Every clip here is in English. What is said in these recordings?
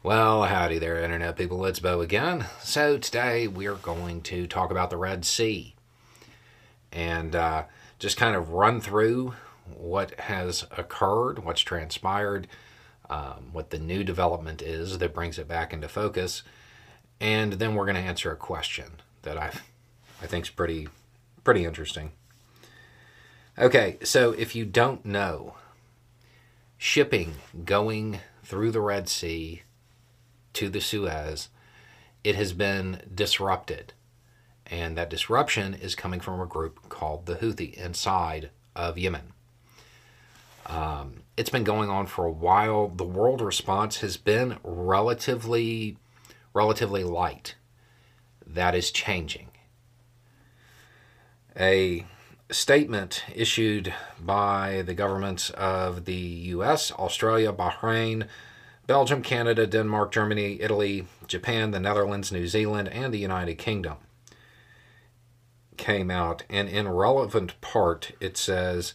Well, howdy there, Internet people. It's Beau again. So, today we're going to talk about the Red Sea and uh, just kind of run through what has occurred, what's transpired, um, what the new development is that brings it back into focus, and then we're going to answer a question that I, I think is pretty, pretty interesting. Okay, so if you don't know, shipping going through the Red Sea to the Suez, it has been disrupted. And that disruption is coming from a group called the Houthi inside of Yemen. Um, it's been going on for a while. The world response has been relatively, relatively light. That is changing. A statement issued by the governments of the US, Australia, Bahrain, Belgium, Canada, Denmark, Germany, Italy, Japan, the Netherlands, New Zealand, and the United Kingdom came out. And in relevant part, it says,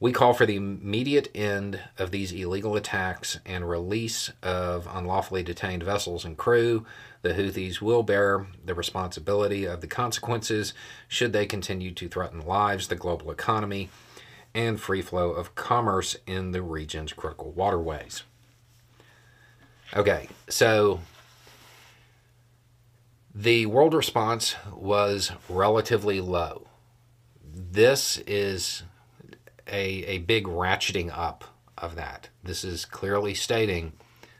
we call for the immediate end of these illegal attacks and release of unlawfully detained vessels and crew. The Houthis will bear the responsibility of the consequences should they continue to threaten lives, the global economy, and free flow of commerce in the region's critical waterways. Okay, so the world response was relatively low. This is a, a big ratcheting up of that. This is clearly stating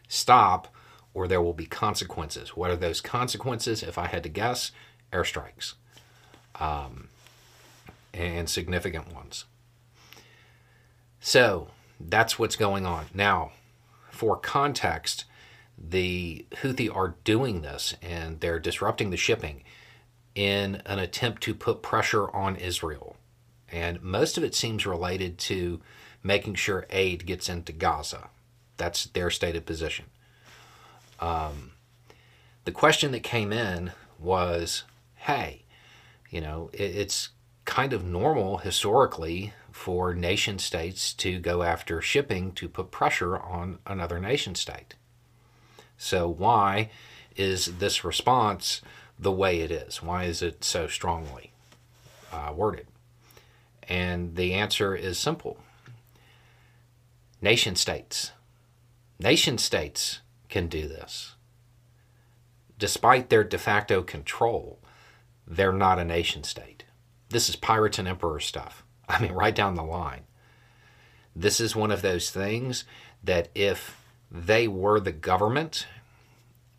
stop or there will be consequences. What are those consequences? If I had to guess, airstrikes um, and significant ones. So that's what's going on. Now, for context, the Houthi are doing this and they're disrupting the shipping in an attempt to put pressure on Israel. And most of it seems related to making sure aid gets into Gaza. That's their stated position. Um, the question that came in was hey, you know, it, it's kind of normal historically for nation states to go after shipping to put pressure on another nation state. So, why is this response the way it is? Why is it so strongly uh, worded? And the answer is simple nation states. Nation states can do this. Despite their de facto control, they're not a nation state. This is pirates and emperor stuff. I mean, right down the line. This is one of those things that if they were the government,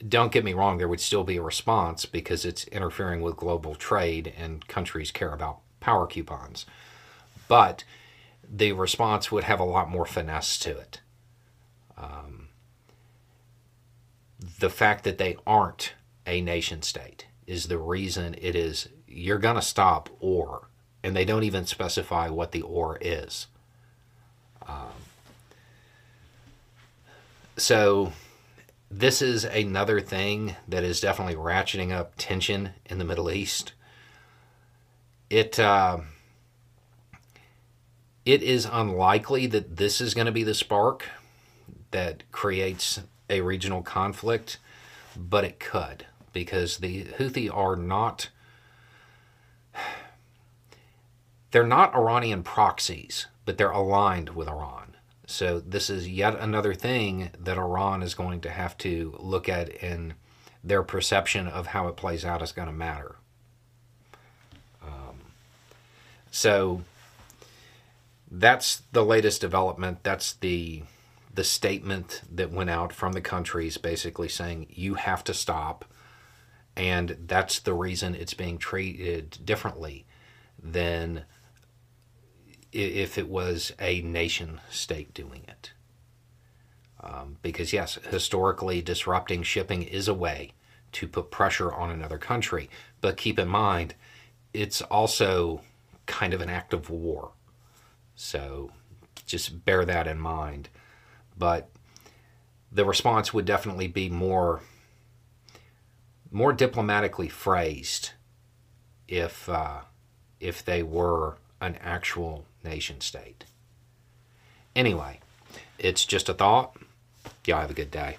don't get me wrong, there would still be a response because it's interfering with global trade and countries care about power coupons. But the response would have a lot more finesse to it. Um, the fact that they aren't a nation state is the reason it is you're going to stop or, and they don't even specify what the or is. Um, so this is another thing that is definitely ratcheting up tension in the Middle East. It uh, it is unlikely that this is going to be the spark that creates a regional conflict, but it could because the Houthi are not they're not Iranian proxies, but they're aligned with Iran. So this is yet another thing that Iran is going to have to look at, and their perception of how it plays out is going to matter. Um, so that's the latest development. That's the the statement that went out from the countries, basically saying you have to stop, and that's the reason it's being treated differently than if it was a nation state doing it. Um, because, yes, historically, disrupting shipping is a way to put pressure on another country. But keep in mind, it's also kind of an act of war. So just bear that in mind. But the response would definitely be more more diplomatically phrased if uh, if they were an actual nation state. Anyway, it's just a thought. Y'all have a good day.